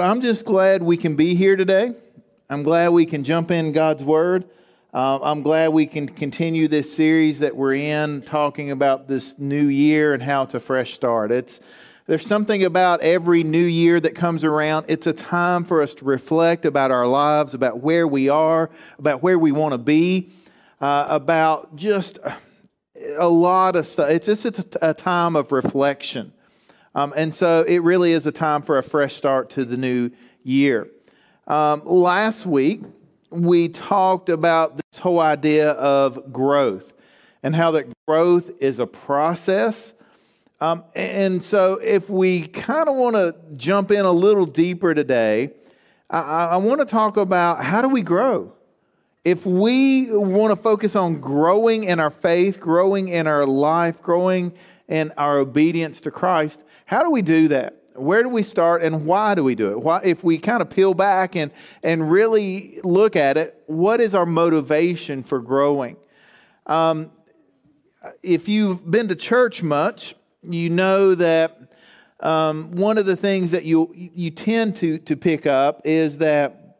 I'm just glad we can be here today. I'm glad we can jump in God's Word. Uh, I'm glad we can continue this series that we're in, talking about this new year and how it's a fresh start. It's there's something about every new year that comes around. It's a time for us to reflect about our lives, about where we are, about where we want to be, uh, about just a lot of stuff. It's just a time of reflection. Um, and so it really is a time for a fresh start to the new year. Um, last week, we talked about this whole idea of growth and how that growth is a process. Um, and so, if we kind of want to jump in a little deeper today, I, I want to talk about how do we grow? If we want to focus on growing in our faith, growing in our life, growing in our obedience to Christ, how do we do that? Where do we start and why do we do it? Why, if we kind of peel back and, and really look at it, what is our motivation for growing? Um, if you've been to church much, you know that um, one of the things that you, you tend to, to pick up is that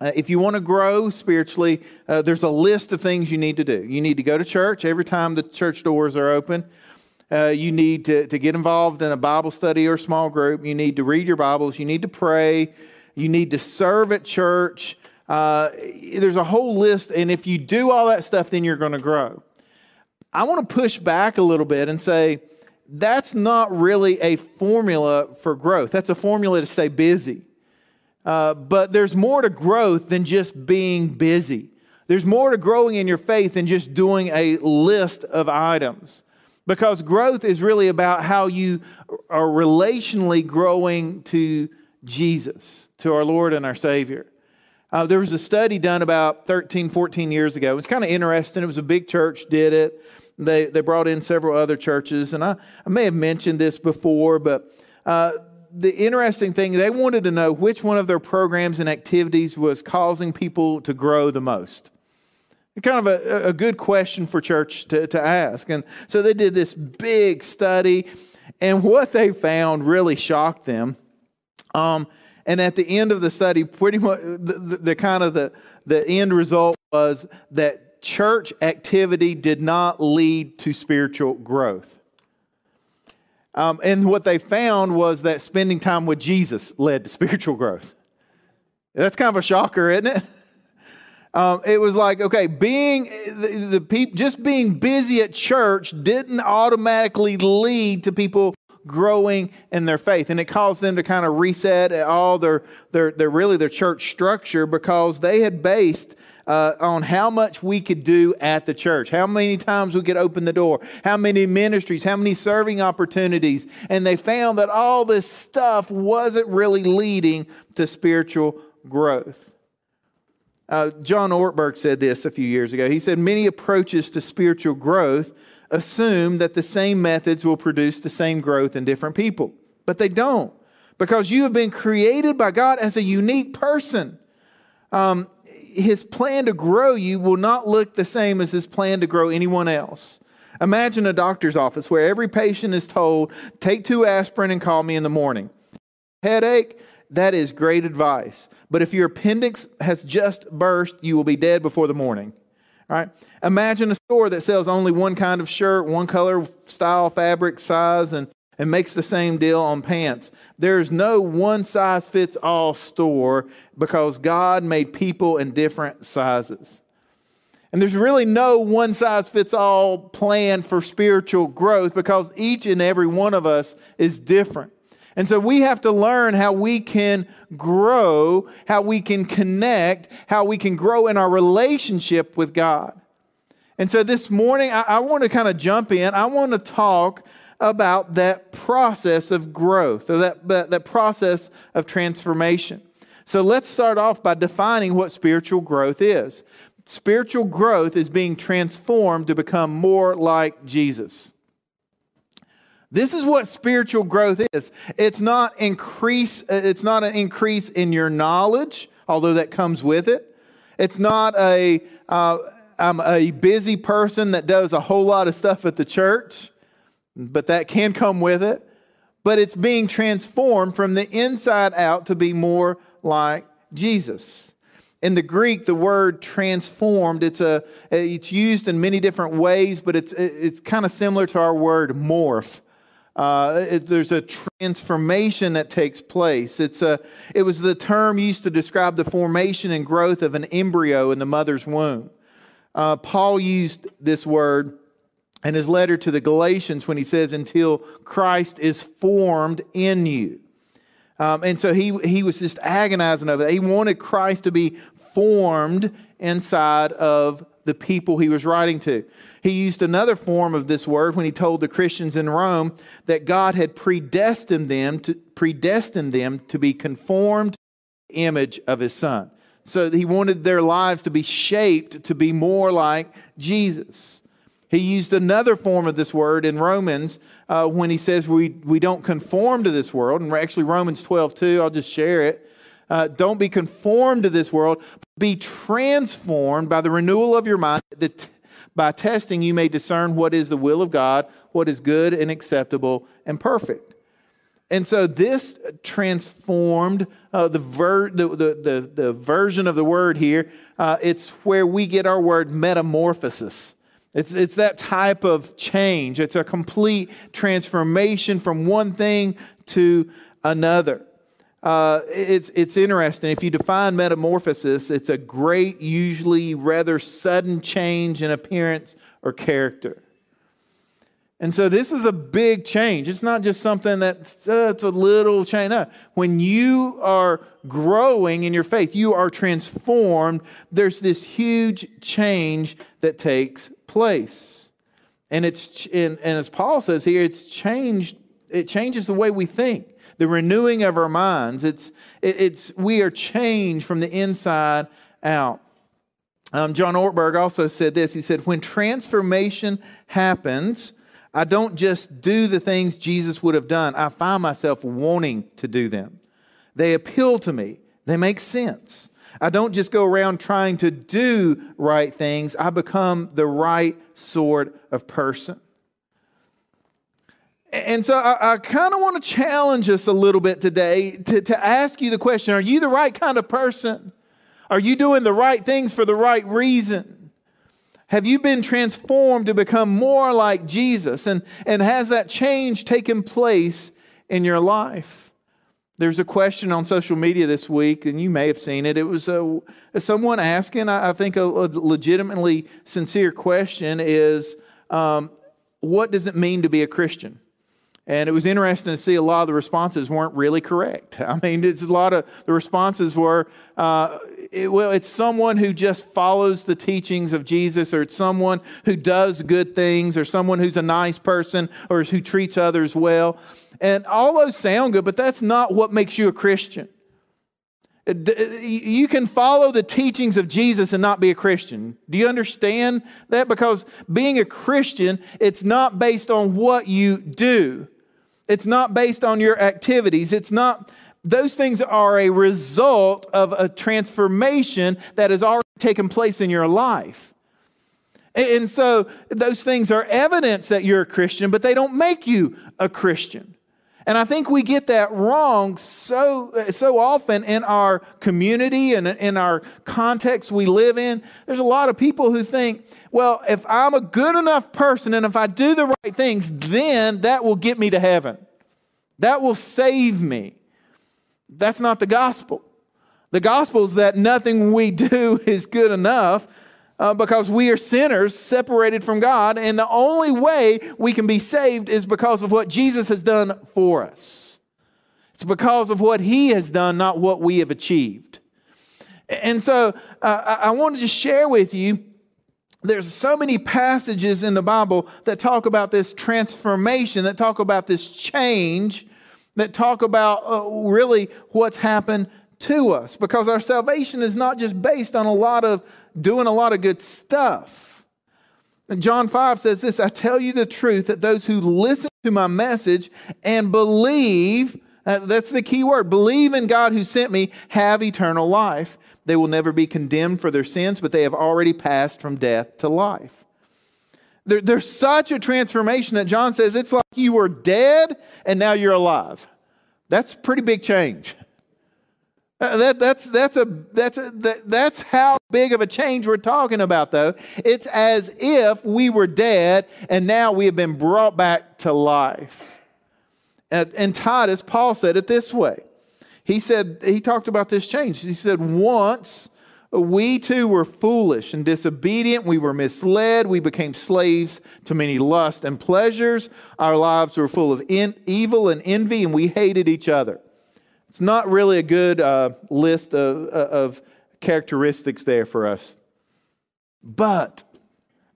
uh, if you want to grow spiritually, uh, there's a list of things you need to do. You need to go to church every time the church doors are open. Uh, you need to, to get involved in a Bible study or small group. You need to read your Bibles. You need to pray. You need to serve at church. Uh, there's a whole list. And if you do all that stuff, then you're going to grow. I want to push back a little bit and say that's not really a formula for growth. That's a formula to stay busy. Uh, but there's more to growth than just being busy. There's more to growing in your faith than just doing a list of items. Because growth is really about how you are relationally growing to Jesus, to our Lord and our Savior. Uh, there was a study done about 13, 14 years ago. It's kind of interesting. It was a big church, did it. They, they brought in several other churches. And I, I may have mentioned this before, but uh, the interesting thing, they wanted to know which one of their programs and activities was causing people to grow the most kind of a, a good question for church to, to ask. And so they did this big study, and what they found really shocked them. Um, and at the end of the study, pretty much the, the, the, kind of the, the end result was that church activity did not lead to spiritual growth. Um, and what they found was that spending time with Jesus led to spiritual growth. That's kind of a shocker, isn't it? Um, it was like, okay, being the, the people, just being busy at church didn't automatically lead to people growing in their faith. And it caused them to kind of reset all their, their, their really their church structure because they had based uh, on how much we could do at the church, how many times we could open the door, how many ministries, how many serving opportunities. And they found that all this stuff wasn't really leading to spiritual growth. Uh, John Ortberg said this a few years ago. He said, Many approaches to spiritual growth assume that the same methods will produce the same growth in different people, but they don't because you have been created by God as a unique person. Um, his plan to grow you will not look the same as his plan to grow anyone else. Imagine a doctor's office where every patient is told, Take two aspirin and call me in the morning. Headache, that is great advice. But if your appendix has just burst, you will be dead before the morning. All right? Imagine a store that sells only one kind of shirt, one color, style, fabric, size, and, and makes the same deal on pants. There's no one size fits all store because God made people in different sizes. And there's really no one size fits all plan for spiritual growth because each and every one of us is different. And so we have to learn how we can grow, how we can connect, how we can grow in our relationship with God. And so this morning, I, I want to kind of jump in. I want to talk about that process of growth, or that, that, that process of transformation. So let's start off by defining what spiritual growth is. Spiritual growth is being transformed to become more like Jesus. This is what spiritual growth is. It's not increase it's not an increase in your knowledge, although that comes with it. It's not a uh, I'm a busy person that does a whole lot of stuff at the church, but that can come with it. but it's being transformed from the inside out to be more like Jesus. In the Greek, the word transformed, it's, a, it's used in many different ways, but it's, it's kind of similar to our word morph. Uh, it, there's a transformation that takes place. It's a, it was the term used to describe the formation and growth of an embryo in the mother's womb. Uh, Paul used this word in his letter to the Galatians when he says, until Christ is formed in you. Um, and so he, he was just agonizing over that. He wanted Christ to be formed inside of the people he was writing to. He used another form of this word when he told the Christians in Rome that God had predestined them to predestined them to be conformed image of his son. So he wanted their lives to be shaped to be more like Jesus. He used another form of this word in Romans uh, when he says we, we don't conform to this world. And actually, Romans 12, 2, I'll just share it. Uh, don't be conformed to this world, be transformed by the renewal of your mind. That by testing, you may discern what is the will of God, what is good and acceptable and perfect. And so, this transformed uh, the, ver- the, the, the, the, version of the word here, uh, it's where we get our word metamorphosis. It's, it's that type of change. It's a complete transformation from one thing to another. Uh, it's, it's interesting. If you define metamorphosis, it's a great, usually rather sudden change in appearance or character. And so this is a big change. It's not just something that's uh, it's a little change. No. When you are growing in your faith, you are transformed. There's this huge change that takes place. And it's and, and as Paul says here, it's changed, it changes the way we think the renewing of our minds. It's, it's, we are changed from the inside out. Um, John Ortberg also said this. He said, When transformation happens, I don't just do the things Jesus would have done, I find myself wanting to do them. They appeal to me, they make sense. I don't just go around trying to do right things, I become the right sort of person. And so I, I kind of want to challenge us a little bit today to, to ask you the question Are you the right kind of person? Are you doing the right things for the right reason? Have you been transformed to become more like Jesus? And, and has that change taken place in your life? There's a question on social media this week, and you may have seen it. It was a, someone asking, I think, a, a legitimately sincere question is um, what does it mean to be a Christian? And it was interesting to see a lot of the responses weren't really correct. I mean, it's a lot of the responses were, uh, it, well, it's someone who just follows the teachings of Jesus, or it's someone who does good things, or someone who's a nice person, or who treats others well. And all those sound good, but that's not what makes you a Christian. You can follow the teachings of Jesus and not be a Christian. Do you understand that? Because being a Christian, it's not based on what you do. It's not based on your activities. It's not, those things are a result of a transformation that has already taken place in your life. And so those things are evidence that you're a Christian, but they don't make you a Christian. And I think we get that wrong so, so often in our community and in our context we live in. There's a lot of people who think, well, if I'm a good enough person and if I do the right things, then that will get me to heaven. That will save me. That's not the gospel. The gospel is that nothing we do is good enough uh, because we are sinners separated from God, and the only way we can be saved is because of what Jesus has done for us. It's because of what He has done, not what we have achieved. And so uh, I wanted to share with you there's so many passages in the Bible that talk about this transformation, that talk about this change, that talk about uh, really what's happened to us. Because our salvation is not just based on a lot of doing a lot of good stuff. And John 5 says this I tell you the truth that those who listen to my message and believe, uh, that's the key word, believe in God who sent me, have eternal life. They will never be condemned for their sins, but they have already passed from death to life. There, there's such a transformation that John says it's like you were dead and now you're alive. That's pretty big change. Uh, that, that's, that's, a, that's, a, that, that's how big of a change we're talking about, though. It's as if we were dead and now we have been brought back to life. And, and Titus, Paul said it this way. He said, he talked about this change. He said, once we too were foolish and disobedient. We were misled. We became slaves to many lusts and pleasures. Our lives were full of in, evil and envy, and we hated each other. It's not really a good uh, list of, uh, of characteristics there for us. But,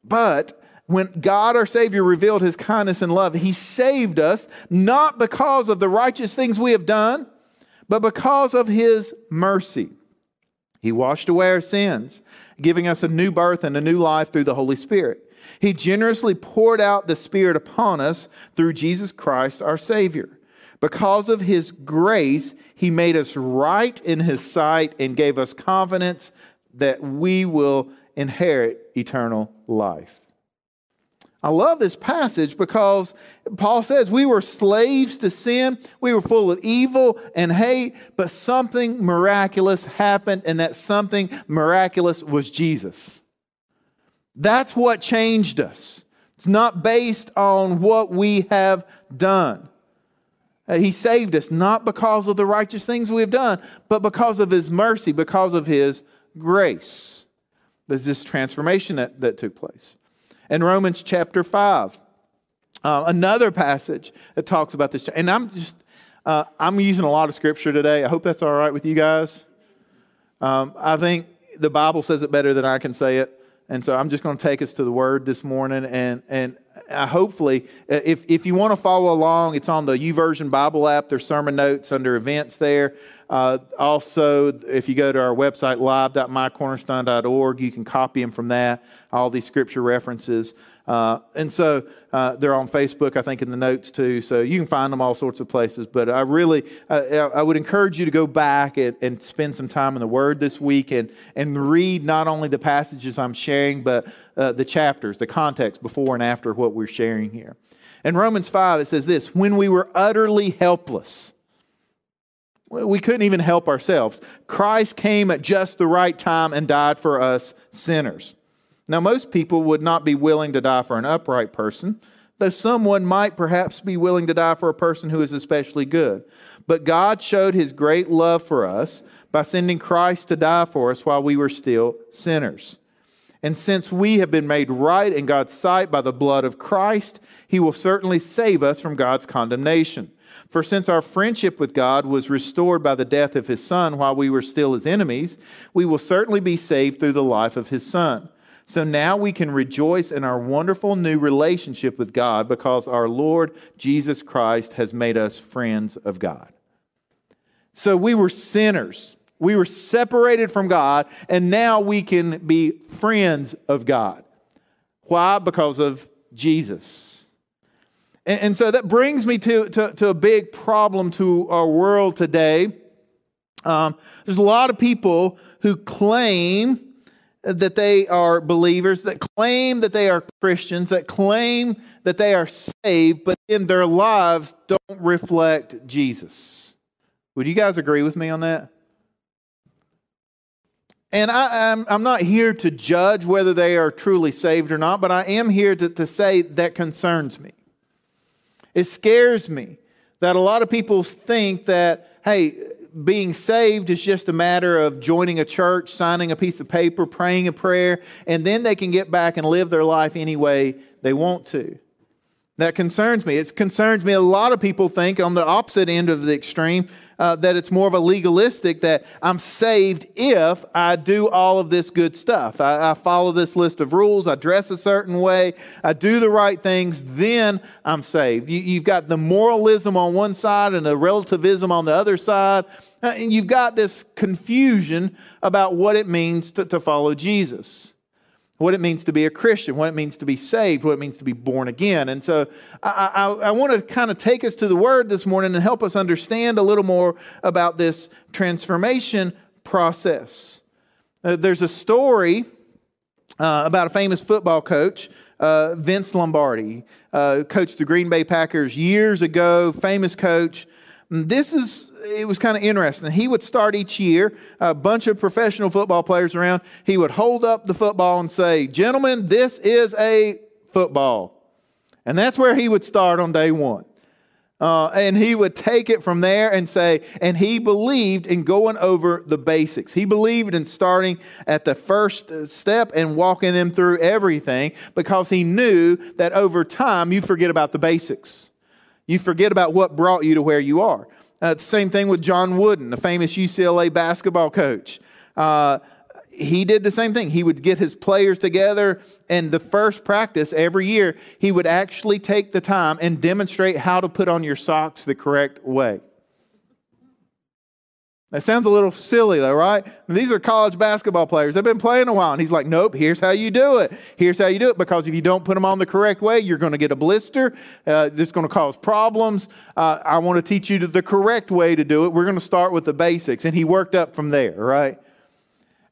but, when God our Savior revealed his kindness and love, he saved us not because of the righteous things we have done, but because of his mercy. He washed away our sins, giving us a new birth and a new life through the Holy Spirit. He generously poured out the Spirit upon us through Jesus Christ our Savior. Because of His grace, He made us right in His sight and gave us confidence that we will inherit eternal life. I love this passage because Paul says we were slaves to sin, we were full of evil and hate, but something miraculous happened, and that something miraculous was Jesus. That's what changed us. It's not based on what we have done. Uh, he saved us not because of the righteous things we have done, but because of His mercy, because of His grace. There's this transformation that, that took place. In Romans chapter 5, uh, another passage that talks about this. And I'm just, uh, I'm using a lot of scripture today. I hope that's all right with you guys. Um, I think the Bible says it better than I can say it. And so I'm just going to take us to the word this morning. And, and hopefully, uh, if, if you want to follow along, it's on the YouVersion Bible app. There's sermon notes under events there. Uh, also, if you go to our website, live.mycornerstone.org, you can copy them from that, all these scripture references. Uh, and so uh, they're on Facebook, I think, in the notes too. So you can find them all sorts of places. But I really, I would encourage you to go back and, and, spend some time in the Word this week and, and read not only the passages I'm sharing, but uh, the chapters, the context before and after what we're sharing here. In Romans 5, it says this When we were utterly helpless, we couldn't even help ourselves. Christ came at just the right time and died for us sinners. Now, most people would not be willing to die for an upright person, though someone might perhaps be willing to die for a person who is especially good. But God showed his great love for us by sending Christ to die for us while we were still sinners. And since we have been made right in God's sight by the blood of Christ, he will certainly save us from God's condemnation. For since our friendship with God was restored by the death of his Son while we were still his enemies, we will certainly be saved through the life of his Son. So now we can rejoice in our wonderful new relationship with God because our Lord Jesus Christ has made us friends of God. So we were sinners. We were separated from God, and now we can be friends of God. Why? Because of Jesus. And, and so that brings me to, to, to, a big problem to our world today. Um, there's a lot of people who claim that they are believers, that claim that they are Christians, that claim that they are saved, but in their lives don't reflect Jesus. Would you guys agree with me on that? And I, am I'm, I'm not here to judge whether they are truly saved or not, but I am here to, to say that concerns me. It scares me that a lot of people think that, hey, being saved is just a matter of joining a church, signing a piece of paper, praying a prayer, and then they can get back and live their life any way they want to. That concerns me. It concerns me. A lot of people think on the opposite end of the extreme uh, that it's more of a legalistic that I'm saved if I do all of this good stuff. I, I follow this list of rules, I dress a certain way, I do the right things, then I'm saved. You, you've got the moralism on one side and the relativism on the other side. Uh, and you've got this confusion about what it means to, to follow Jesus what it means to be a Christian, what it means to be saved, what it means to be born again. And so I, I, I, want to kind of take us to the Word this morning and help us understand a little more about this transformation process. Uh, there's a story uh, about a famous football coach uh, Vince Lombardi, uh, coached the Green Bay Packers years ago, famous coach. This is, it was kind of interesting. He would start each year, a bunch of professional football players around. He would hold up the football and say, Gentlemen, this is a football. And that's where he would start on day one. Uh, and he would take it from there and say, and he believed in going over the basics. He believed in starting at the first step and walking them through everything because he knew that over time you forget about the basics. You forget about what brought you to where you are. Uh, the same thing with John Wooden, the famous UCLA basketball coach. Uh, he did the same thing. He would get his players together, and the first practice every year, he would actually take the time and demonstrate how to put on your socks the correct way. That sounds a little silly, though, right? These are college basketball players. They've been playing a while. And he's like, nope, here's how you do it. Here's how you do it. Because if you don't put them on the correct way, you're going to get a blister. Uh, this is going to cause problems. Uh, I want to teach you the correct way to do it. We're going to start with the basics. And he worked up from there, right?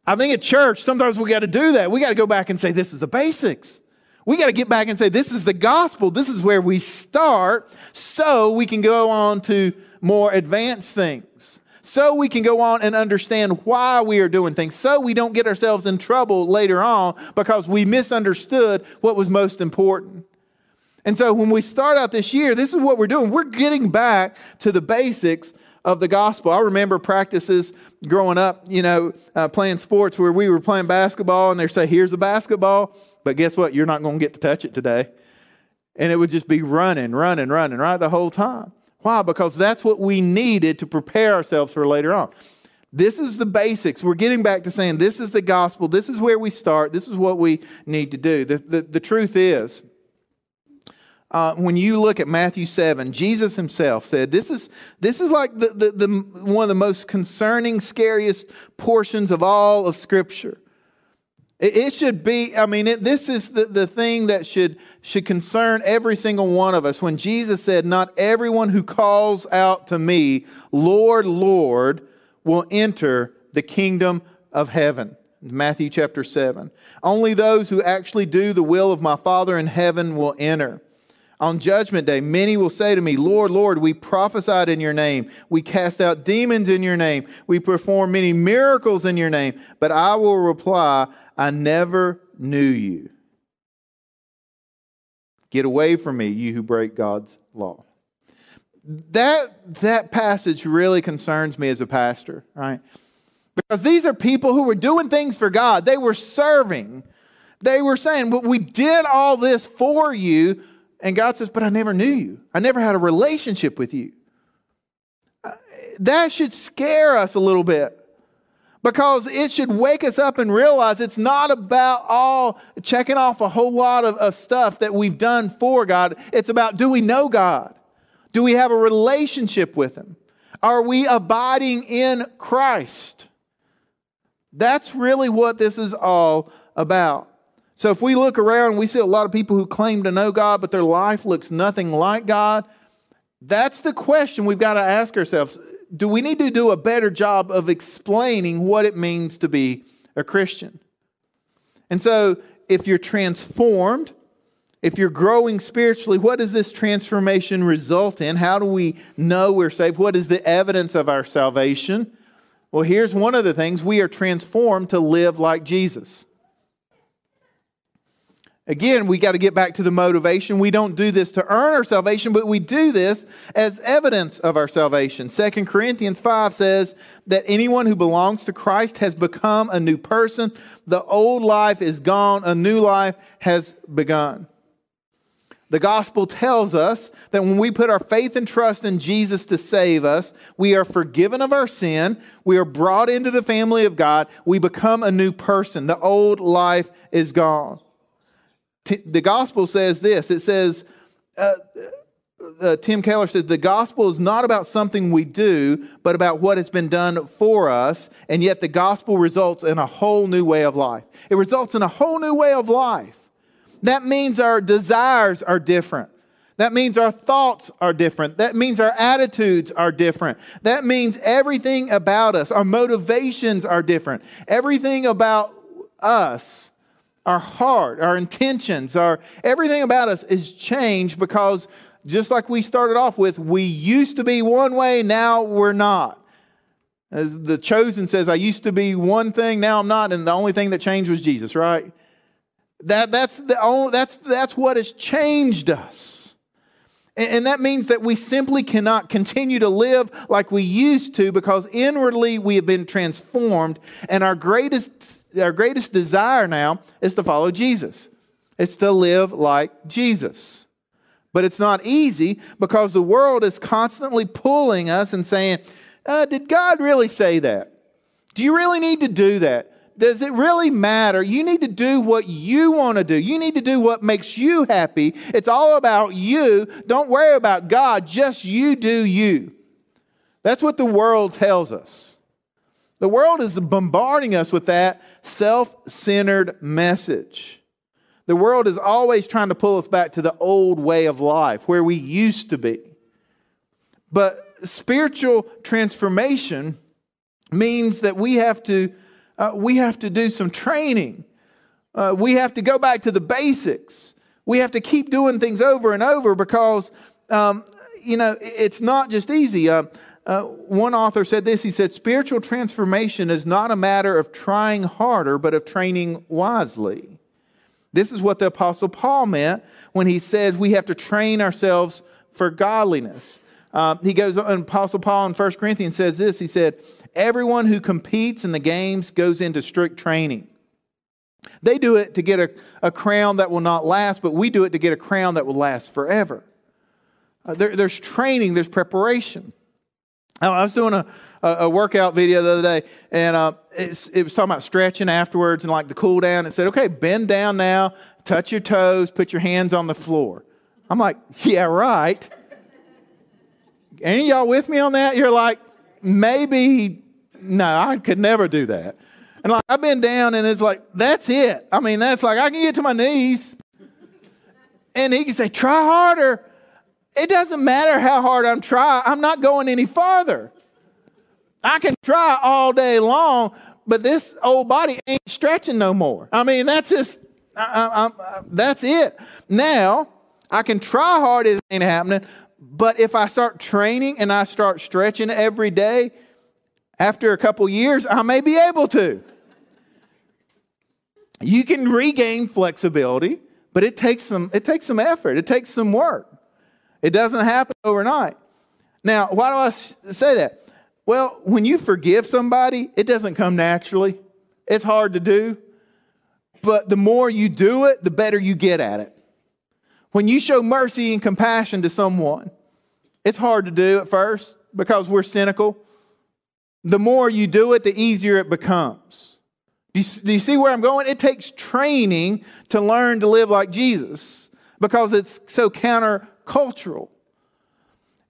I think at church, sometimes we got to do that. We got to go back and say, this is the basics. We got to get back and say, this is the gospel. This is where we start so we can go on to more advanced things. So we can go on and understand why we are doing things. So we don't get ourselves in trouble later on because we misunderstood what was most important. And so when we start out this year, this is what we're doing. We're getting back to the basics of the gospel. I remember practices growing up, you know, uh, playing sports where we were playing basketball and they say, here's a basketball, but guess what? You're not going to get to touch it today. And it would just be running, running, running, right the whole time. Why? Because that's what we needed to prepare ourselves for later on. This is the basics. We're getting back to saying this is the gospel. This is where we start. This is what we need to do. The, the, the truth is, uh, when you look at Matthew 7, Jesus himself said, This is, this is like the, the, the, one of the most concerning, scariest portions of all of Scripture. It, should be, I mean, it, this is the, the thing that should, should concern every single one of us. When Jesus said, Not everyone who calls out to me, Lord, Lord, will enter the kingdom of heaven. Matthew chapter 7. Only those who actually do the will of my Father in heaven will enter. On judgment day, many will say to me, Lord, Lord, we prophesied in your name. We cast out demons in your name. We performed many miracles in your name. But I will reply, I never knew you. Get away from me, you who break God's law. That, that passage really concerns me as a pastor, right? Because these are people who were doing things for God. They were serving. They were saying, well, We did all this for you and God says, But I never knew you. I never had a relationship with you. Uh, that should scare us a little bit because it should wake us up and realize it's not about all checking off a whole lot of, of stuff that we've done for God. It's about do we know God? Do we have a relationship with Him? Are we abiding in Christ? That's really what this is all about. So if we look around, we see a lot of people who claim to know God, but their life looks nothing like God. That's the question we've got to ask ourselves. Do we need to do a better job of explaining what it means to be a Christian? And so, if you're transformed, if you're growing spiritually, what does this transformation result in? How do we know we're saved? What is the evidence of our salvation? Well, here's one of the things we are transformed to live like Jesus. Again, we got to get back to the motivation. We don't do this to earn our salvation, but we do this as evidence of our salvation. 2 Corinthians 5 says that anyone who belongs to Christ has become a new person. The old life is gone, a new life has begun. The gospel tells us that when we put our faith and trust in Jesus to save us, we are forgiven of our sin, we are brought into the family of God, we become a new person. The old life is gone. T- the gospel says this it says, uh, uh, Tim Keller says, the gospel is not about something we do, but about what has been done for us. And yet the gospel results in a whole new way of life. It results in a whole new way of life. That means our desires are different. That means our thoughts are different. That means our attitudes are different. That means everything about us, our motivations are different. Everything about us our heart, our intentions, our everything about us is changed because just like we started off with, we used to be one way, now we're not. As the chosen says, I used to be one thing, now I'm not, and the only thing that changed was Jesus, right? That, that's, the only, that's, that's what has changed us. And that means that we simply cannot continue to live like we used to because inwardly we have been transformed. And our greatest, our greatest desire now is to follow Jesus, it's to live like Jesus. But it's not easy because the world is constantly pulling us and saying, uh, Did God really say that? Do you really need to do that? does it really matter? You need to do what you want to do. You need to do what makes you happy. It's all about you. Don't worry about God, just you do you. That's what the world tells us. The world is bombarding us with that self centered message. The world is always trying to pull us back to the old way of life, where we used to be. But spiritual transformation means that we have to uh, we have to do some training. Uh, we have to go back to the basics. We have to keep doing things over and over because, um, you know, it's not just easy. Uh, uh, one author said this he said, Spiritual transformation is not a matter of trying harder, but of training wisely. This is what the Apostle Paul meant when he said we have to train ourselves for godliness. Uh, he goes on, Apostle Paul in 1 Corinthians says this he said, Everyone who competes in the games goes into strict training. They do it to get a, a crown that will not last, but we do it to get a crown that will last forever. Uh, there, there's training, there's preparation. Now, I was doing a, a, a, workout video the other day, and uh, it was talking about stretching afterwards and like the cool down. It said, okay, bend down now, touch your toes, put your hands on the floor. I'm like, yeah, right. Any y'all with me on that? You're like, maybe no, I could never do that. And like I've been down and it's like, that's it. I mean, that's like I can get to my knees. And he can say, try harder. It doesn't matter how hard I'm trying, I'm not going any farther. I can try all day long, but this old body ain't stretching no more. I mean, that's just, I, I, I, that's it. Now, I can try hard, it ain't happening, but if I start training and I start stretching every day, after a couple years, I may be able to. You can regain flexibility, but it takes some, it takes some effort, it takes some work. It doesn't happen overnight. Now, why do I say that? Well, when you forgive somebody, it doesn't come naturally. It's hard to do. But the more you do it, the better you get at it. When you show mercy and compassion to someone, it's hard to do at first because we're cynical the more you do it, the easier it becomes. Do you, do you see where I'm going? It takes training to learn to live like Jesus because it's so countercultural.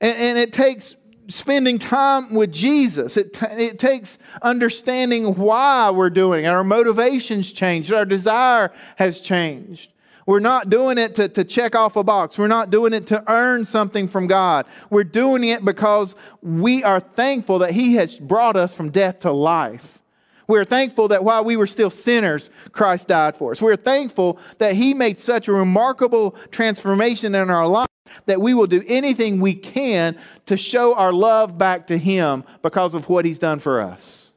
And, and it takes spending time with Jesus. It, t- it takes understanding why we're doing it. Our motivations changed, our desire has changed. We're not doing it to, to check off a box. We're not doing it to earn something from God. We're doing it because we are thankful that He has brought us from death to life. We're thankful that while we were still sinners, Christ died for us. We're thankful that He made such a remarkable transformation in our life that we will do anything we can to show our love back to Him because of what He's done for us.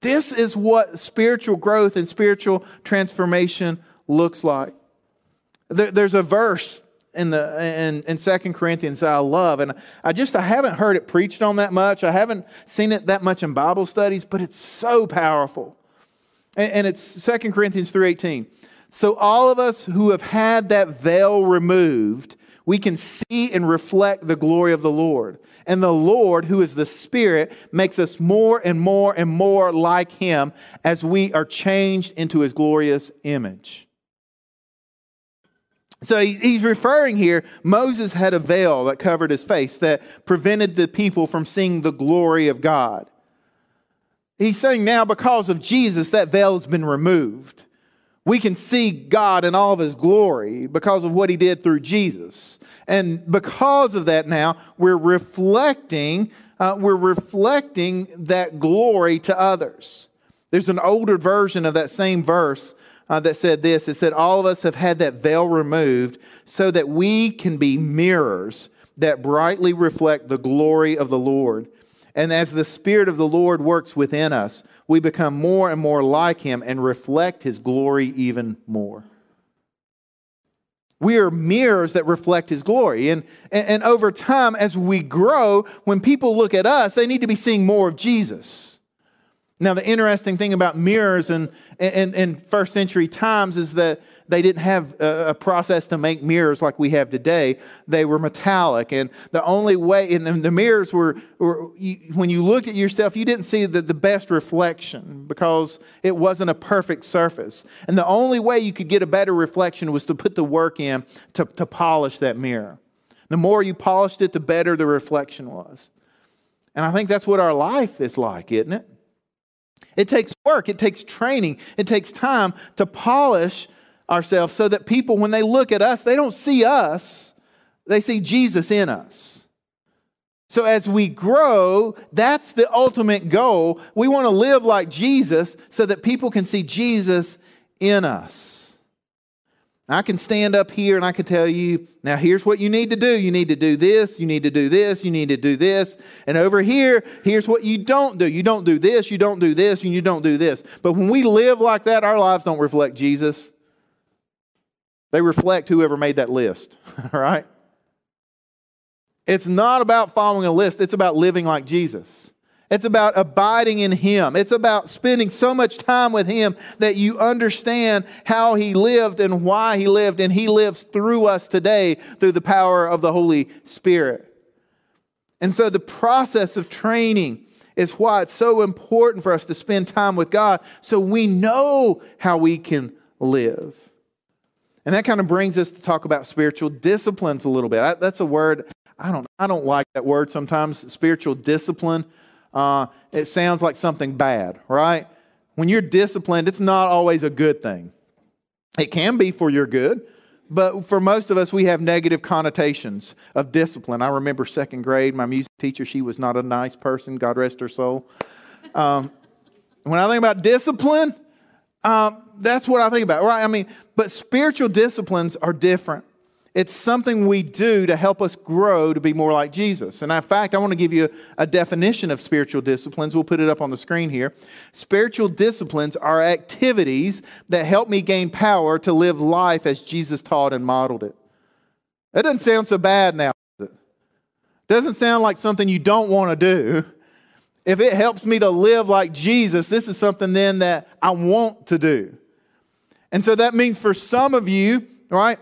This is what spiritual growth and spiritual transformation looks like. There, there's a verse in the in, in 2 Corinthians that I love, and I just I haven't heard it preached on that much. I haven't seen it that much in Bible studies, but it's so powerful. And, and it's 2 Corinthians 3:18. So all of us who have had that veil removed, we can see and reflect the glory of the Lord. And the Lord, who is the Spirit, makes us more and more and more like Him as we are changed into His glorious image. So he's referring here, Moses had a veil that covered his face that prevented the people from seeing the glory of God. He's saying now, because of Jesus, that veil has been removed. We can see God in all of his glory because of what he did through Jesus. And because of that, now we're reflecting, uh, we're reflecting that glory to others. There's an older version of that same verse uh, that said this it said, All of us have had that veil removed so that we can be mirrors that brightly reflect the glory of the Lord. And as the Spirit of the Lord works within us, we become more and more like Him and reflect His glory even more. We are mirrors that reflect His glory. And, and, and over time, as we grow, when people look at us, they need to be seeing more of Jesus. Now, the interesting thing about mirrors in, in, in first century times is that they didn't have a, process to make mirrors like we have today. They were metallic. And the only way, and the, the mirrors were, were you, when you looked at yourself, you didn't see the, the best reflection because it wasn't a perfect surface. And the only way you could get a better reflection was to put the work in to, to polish that mirror. The more you polished it, the better the reflection was. And I think that's what our life is like, isn't it? It takes work, it takes training, it takes time to polish ourselves so that people, when they look at us, they don't see us, they see Jesus in us. So as we grow, that's the ultimate goal. We want to live like Jesus so that people can see Jesus in us. I can stand up here and I can tell you, now here's what you need to do. You need to do this, you need to do this, you need to do this. And over here, here's what you don't do. You don't do this, you don't do this, and you don't do this. But when we live like that, our lives don't reflect Jesus. They reflect whoever made that list, right? It's not about following a list, it's about living like Jesus. It's about abiding in Him. It's about spending so much time with Him that you understand how He lived and why He lived, and He lives through us today through the power of the Holy Spirit. And so the process of training is why it's so important for us to spend time with God so we know how we can live. And that kind of brings us to talk about spiritual disciplines a little bit. That's a word I don't I don't like that word sometimes spiritual discipline uh, it sounds like something bad, right? When you're disciplined, it's not always a good thing. It can be for your good, but for most of us, we have negative connotations of discipline. I remember second grade, my music teacher, she was not a nice person, God rest her soul. Um, when I think about discipline, um, that's what I think about, right? I mean, but spiritual disciplines are different. It's something we do to help us grow to be more like Jesus. And in fact, I want to give you a, definition of spiritual disciplines. We'll put it up on the screen here. Spiritual disciplines are activities that help me gain power to live life as Jesus taught and modeled it. That doesn't sound so bad now. Does it doesn't sound like something you don't want to do. If it helps me to live like Jesus, this is something then that I want to do. And so that means for some of you, right?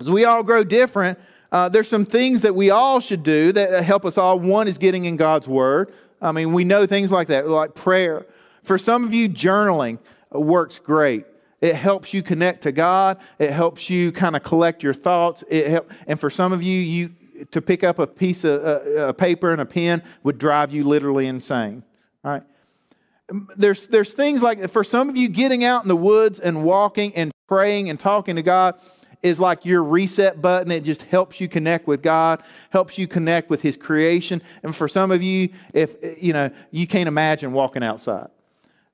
As we all grow different, uh, there's some things that we all should do that help us all. One is getting in God's Word. I mean, we know things like that, like prayer. For some of you, journaling works great. It helps you connect to God. It helps you kind of collect your thoughts. It help, and for some of you, you to pick up a piece of uh, a paper and a pen would drive you literally insane. Right? There's there's things like for some of you, getting out in the woods and walking and praying and talking to God is like your reset button. It just helps you connect with God, helps you connect with His creation. And for some of you, if you know, you can't imagine walking outside.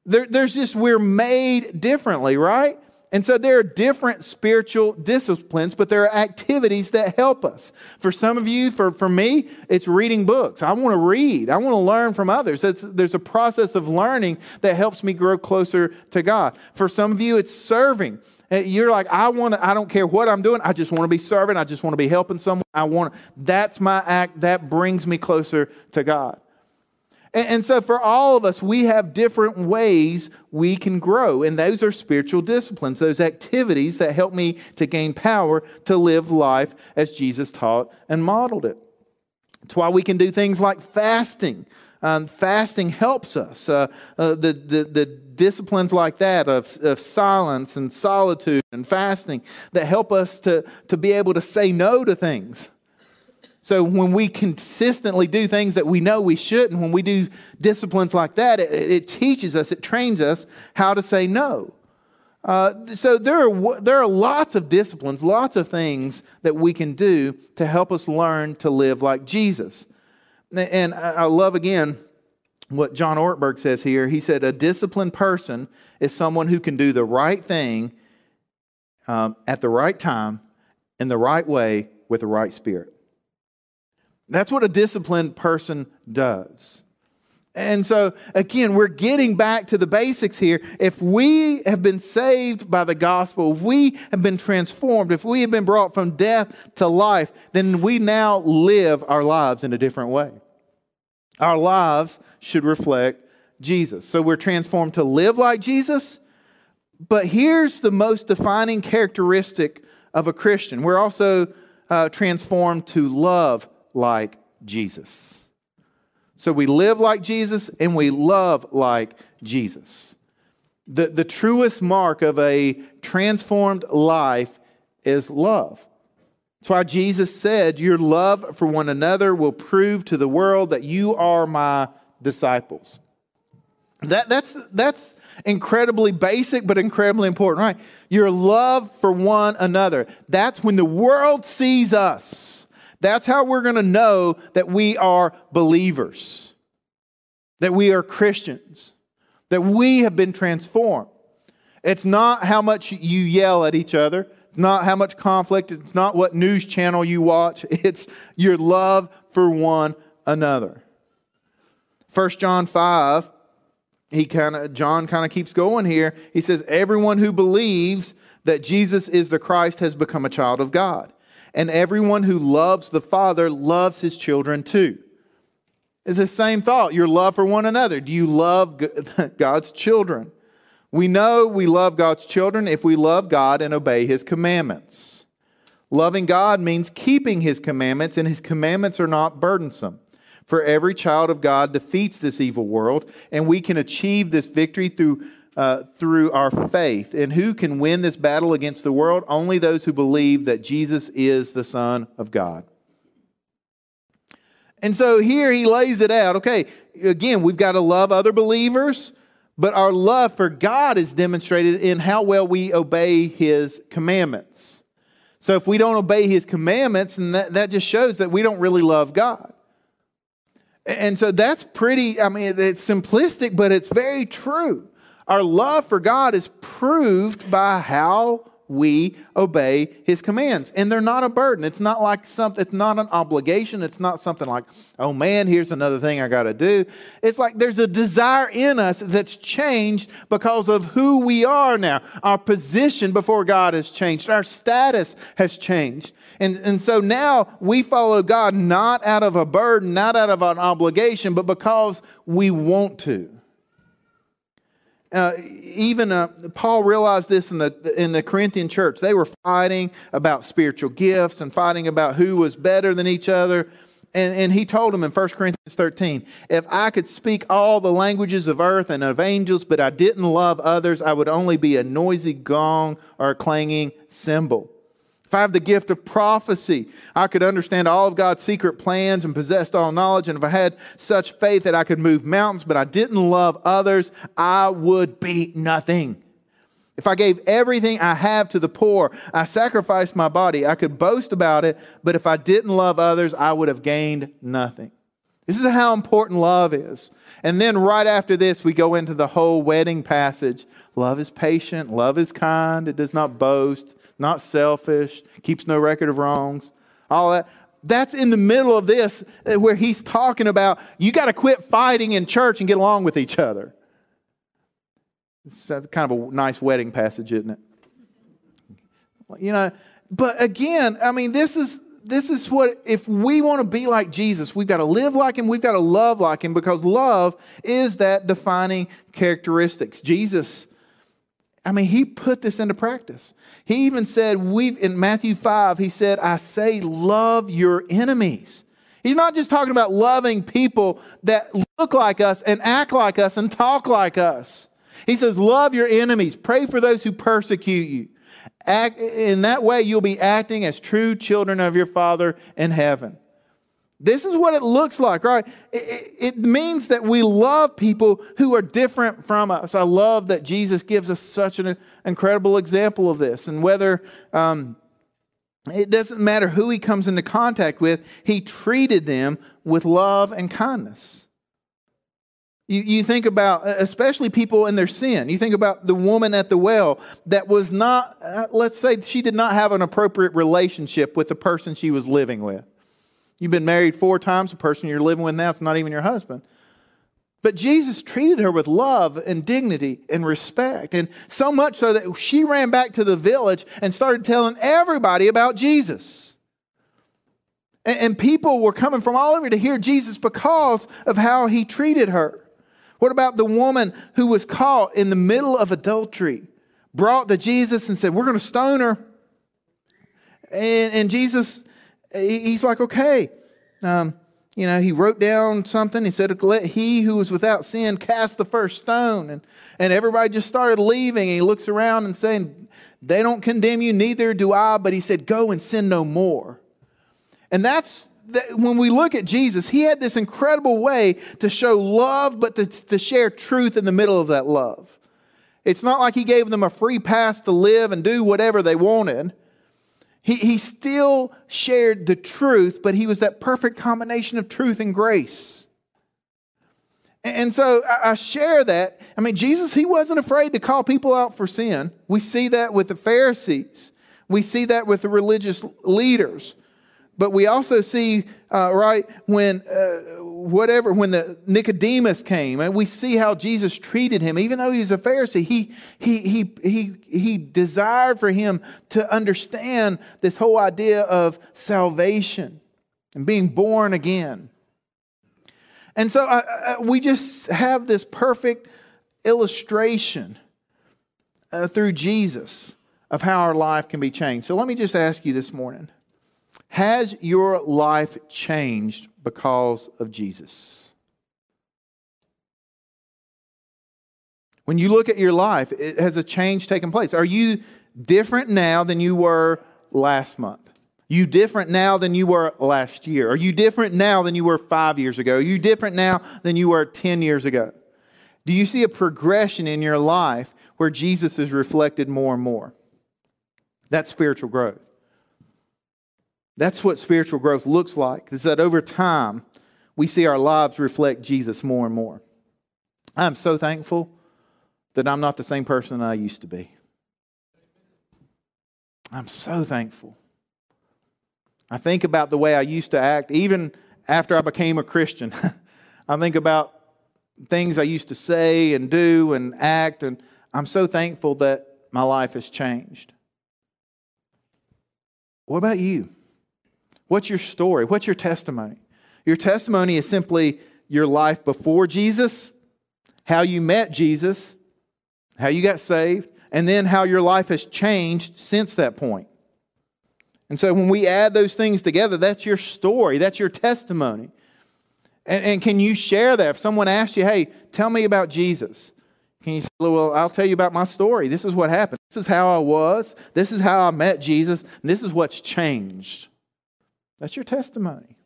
There, there's just we're made differently, right? And so there are different spiritual disciplines, but there are activities that help us. For some of you, for, for me, it's reading books. I want to read, I want to learn from others. There's a process of learning that helps me grow closer to God. For some of you, it's serving. Eh, you're like, I want to, I don't care what I'm doing. I just want to be serving. I just want to be helping someone. I want, that's my act. That brings me closer to God. And, and so for all of us, we have different ways we can grow. And those are spiritual disciplines, those activities that help me to gain power to live life as Jesus taught and modeled it. It's why we can do things like fasting. Um, fasting helps us. Uh, uh, the, the, the disciplines like that of, of silence and solitude and fasting that help us to, to be able to say no to things. So when we consistently do things that we know we shouldn't, when we do disciplines like that, it, it teaches us, it trains us how to say no. Uh, so there are, there are lots of disciplines, lots of things that we can do to help us learn to live like Jesus. And I love again what John Ortberg says here. He said, A disciplined person is someone who can do the right thing um, at the right time, in the right way, with the right spirit. That's what a disciplined person does. And so, again, we're getting back to the basics here. If we have been saved by the gospel, if we have been transformed, if we have been brought from death to life, then we now live our lives in a different way. Our lives should reflect Jesus. So we're transformed to live like Jesus. But here's the most defining characteristic of a Christian we're also uh, transformed to love like Jesus. So we live like Jesus and we love like Jesus. The, the truest mark of a transformed life is love. That's why Jesus said, Your love for one another will prove to the world that you are my disciples. That, that's, that's incredibly basic, but incredibly important, right? Your love for one another. That's when the world sees us that's how we're going to know that we are believers, that we are Christians, that we have been transformed. It's not how much you yell at each other, it's not how much conflict, it's not what news channel you watch, it's your love for one another. 1 John 5, he kind of John kind of keeps going here. He says everyone who believes that Jesus is the Christ has become a child of God and everyone who loves the Father loves his children too. It's the same thought your love for one another. Do you love God's children? We know we love God's children if we love God and obey his commandments. Loving God means keeping his commandments, and his commandments are not burdensome. For every child of God defeats this evil world, and we can achieve this victory through uh, through our faith. And who can win this battle against the world? Only those who believe that Jesus is the Son of God. And so here he lays it out. Okay, again, we've got to love other believers, but our love for God is demonstrated in how well we obey his commandments. So if we don't obey his commandments, then that, that just shows that we don't really love God. And so that's pretty, I mean, it's simplistic, but it's very true. Our love for God is proved by how we obey his commands. And they're not a burden. It's not like something, it's not an obligation. It's not something like, oh man, here's another thing I got to do. It's like there's a desire in us that's changed because of who we are now. Our position before God has changed, our status has changed. And, and so now we follow God not out of a burden, not out of an obligation, but because we want to. Uh, even uh, Paul realized this in the, in the Corinthian church. They were fighting about spiritual gifts and fighting about who was better than each other. And, and he told them in 1 Corinthians 13 if I could speak all the languages of earth and of angels, but I didn't love others, I would only be a noisy gong or a clanging cymbal. If I have the gift of prophecy, I could understand all of God's secret plans and possessed all knowledge. And if I had such faith that I could move mountains, but I didn't love others, I would be nothing. If I gave everything I have to the poor, I sacrificed my body, I could boast about it, but if I didn't love others, I would have gained nothing. This is how important love is. And then right after this, we go into the whole wedding passage. Love is patient, love is kind, it does not boast, not selfish, keeps no record of wrongs, all that. That's in the middle of this uh, where he's talking about you got to quit fighting in church and get along with each other. It's kind of a nice wedding passage, isn't it? You know, but again, I mean, this is this is what if we want to be like Jesus, we've got to live like him, we've got to love like him because love is that defining characteristics. Jesus I mean, he put this into practice. He even said, we in Matthew 5, he said, I say, love your enemies. He's not just talking about loving people that look like us and act like us and talk like us. He says, love your enemies. Pray for those who persecute you. Act, in that way, you'll be acting as true children of your Father in heaven. This is what it looks like, right? It, it, means that we love people who are different from us. I love that Jesus gives us such an incredible example of this. And whether um, it doesn't matter who he comes into contact with, he treated them with love and kindness. You, you think about, especially people in their sin. You think about the woman at the well that was not, uh, let's say she did not have an appropriate relationship with the person she was living with. You've been married four times, the person you're living with now is not even your husband. But Jesus treated her with love and dignity and respect, and so much so that she ran back to the village and started telling everybody about Jesus. And, and people were coming from all over to hear Jesus because of how he treated her. What about the woman who was caught in the middle of adultery, brought to Jesus and said, We're going to stone her? And, and Jesus, he's like, Okay. Um, you know, he wrote down something. He said, Let he who is without sin cast the first stone. And, and everybody just started leaving. And he looks around and saying, They don't condemn you, neither do I. But he said, Go and sin no more. And that's that when we look at Jesus, he had this incredible way to show love, but to, to share truth in the middle of that love. It's not like he gave them a free pass to live and do whatever they wanted. He, he still shared the truth, but he was that perfect combination of truth and grace. And so I share that. I mean, Jesus, he wasn't afraid to call people out for sin. We see that with the Pharisees, we see that with the religious leaders. But we also see, uh, right, when uh, whatever, when the Nicodemus came, and we see how Jesus treated him, even though he's a Pharisee, he, he, he, he, he desired for him to understand this whole idea of salvation and being born again. And so uh, uh we just have this perfect illustration uh, through Jesus of how our life can be changed. So let me just ask you this morning has your life changed because of Jesus? When you look at your life, has a change taken place? Are you different now than you were last month? You different now than you were last year? Are you different now than you were five years ago? Are you different now than you were 10 years ago? Do you see a progression in your life where Jesus is reflected more and more? That's spiritual growth. That's what spiritual growth looks like, is that over time, we see our lives reflect Jesus more and more. I'm so thankful that I'm not the same person I used to be. I'm so thankful. I think about the way I used to act, even after I became a Christian. I think about things I used to say and do and act, and I'm so thankful that my life has changed. What about you? What's your story? What's your testimony? Your testimony is simply your life before Jesus, how you met Jesus, how you got saved, and then how your life has changed since that point. And so when we add those things together, that's your story, that's your testimony. And, and can you share that? If someone asks you, hey, tell me about Jesus, can you say, well, I'll tell you about my story. This is what happened. This is how I was. This is how I met Jesus. And this is what's changed. That's your testimony.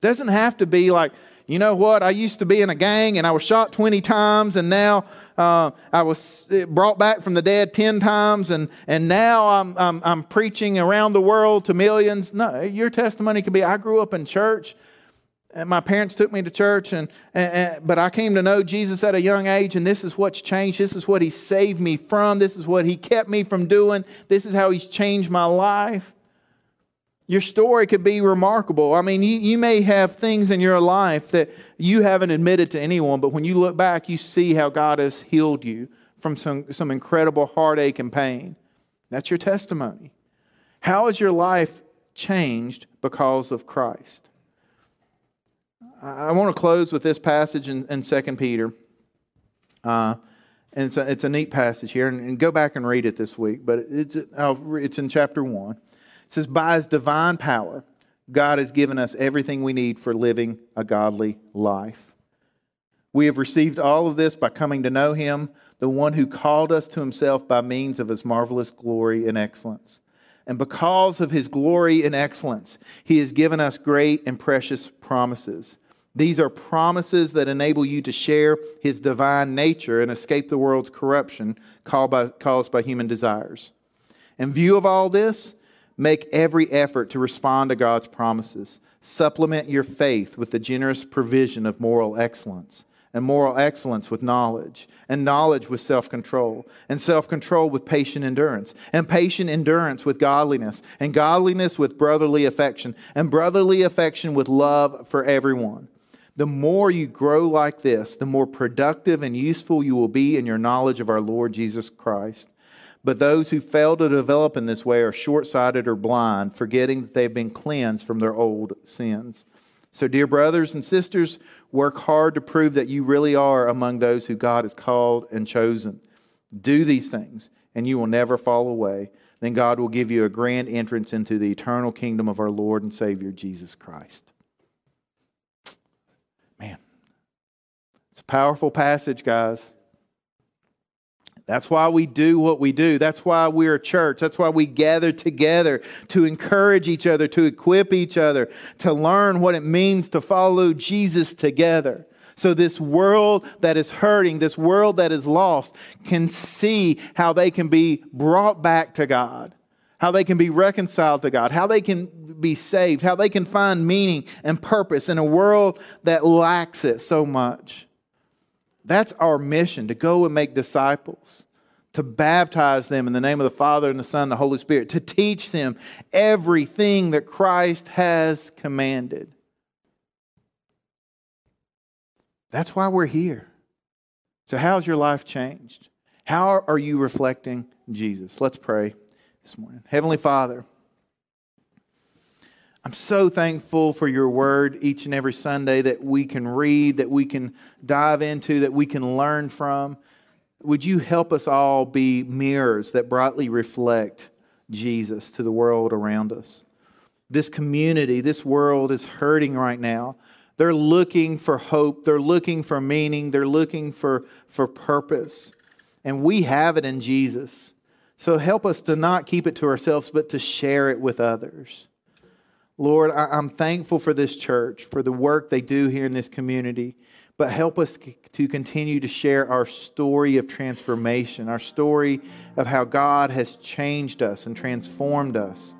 Doesn't have to be like, you know what, I used to be in a gang and I was shot 20 times and now uh, I was brought back from the dead 10 times and, and now I'm, I'm, I'm preaching around the world to millions. No, your testimony could be I grew up in church and my parents took me to church and, and, and, but i came to know jesus at a young age and this is what's changed this is what he saved me from this is what he kept me from doing this is how he's changed my life your story could be remarkable. I mean, you, you may have things in your life that you haven't admitted to anyone, but when you look back, you see how God has healed you from some, some incredible heartache and pain. That's your testimony. How has your life changed because of Christ? I want to close with this passage in, in 2 Peter. Uh, and it's a, it's a neat passage here, and, and, go back and read it this week, but it's, it's in chapter 1. Says, By his divine power, God has given us everything we need for living a godly life. We have received all of this by coming to know him, the one who called us to himself by means of his marvelous glory and excellence. And because of his glory and excellence, he has given us great and precious promises. These are promises that enable you to share his divine nature and escape the world's corruption caused by human desires. In view of all this, Make every effort to respond to God's promises. Supplement your faith with the generous provision of moral excellence. and moral excellence with knowledge, and knowledge with self control, and self control with patient endurance, and patient endurance with godliness, and godliness with brotherly affection, and brotherly affection with love for everyone. The more you grow like this, the more productive and useful you will be in your knowledge of our Lord Jesus Christ. But those who fail to develop in this way are short sighted or blind, forgetting that they've been cleansed from their old sins. So, dear brothers and sisters, work hard to prove that you really are among those who God has called and chosen. Do these things, and you will never fall away. Then God will give you a grand entrance into the eternal kingdom of our Lord and Savior, Jesus Christ. Man, it's a powerful passage, guys. That's why we do what we do. That's why we're a church. That's why we gather together to encourage each other, to equip each other, to learn what it means to follow Jesus together. So, this world that is hurting, this world that is lost, can see how they can be brought back to God, how they can be reconciled to God, how they can be saved, how they can find meaning and purpose in a world that lacks it so much. That's our mission to go and make disciples, to baptize them in the name of the Father and the Son and the Holy Spirit, to teach them everything that Christ has commanded. That's why we're here. So, how's your life changed? How are you reflecting Jesus? Let's pray this morning. Heavenly Father, I'm so thankful for your word each and every Sunday that we can read, that we can dive into, that we can learn from. Would you help us all be mirrors that brightly reflect Jesus to the world around us? This community, this world is hurting right now. They're looking for hope, they're looking for meaning, they're looking for, for purpose. And we have it in Jesus. So help us to not keep it to ourselves, but to share it with others. Lord, I'm thankful for this church, for the work they do here in this community, but help us to continue to share our story of transformation, our story of how God has changed us and transformed us.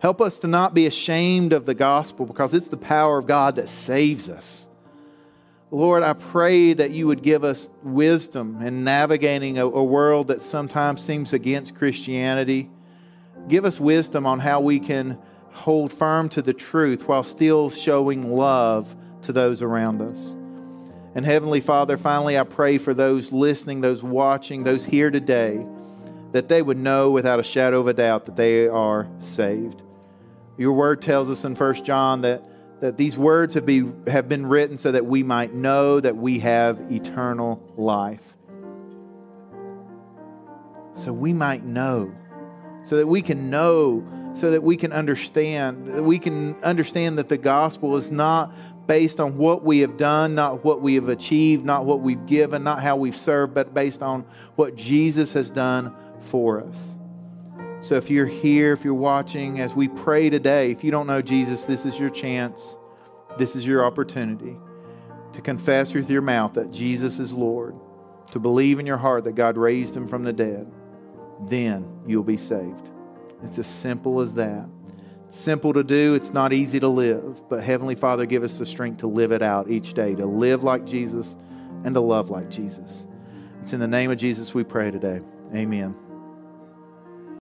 Help us to not be ashamed of the gospel because it's the power of God that saves us. Lord, I pray that you would give us wisdom in navigating a, a world that sometimes seems against Christianity. Give us wisdom on how we can hold firm to the truth while still showing love to those around us. And Heavenly Father, finally, I pray for those listening, those watching, those here today, that they would know without a shadow of a doubt that they are saved. Your word tells us in 1 John that, that these words have, be, have been written so that we might know that we have eternal life. So we might know, so that we can know so that we can understand that we can understand that the gospel is not based on what we have done, not what we have achieved, not what we've given, not how we've served, but based on what Jesus has done for us. So if you're here, if you're watching, as we pray today, if you don't know Jesus, this is your chance. This is your opportunity to confess with your mouth that Jesus is Lord, to believe in your heart that God raised him from the dead. Then you'll be saved. It's as simple as that. It's simple to do, it's not easy to live, but Heavenly Father, give us the strength to live it out each day, to live like Jesus and to love like Jesus. It's in the name of Jesus we pray today. Amen.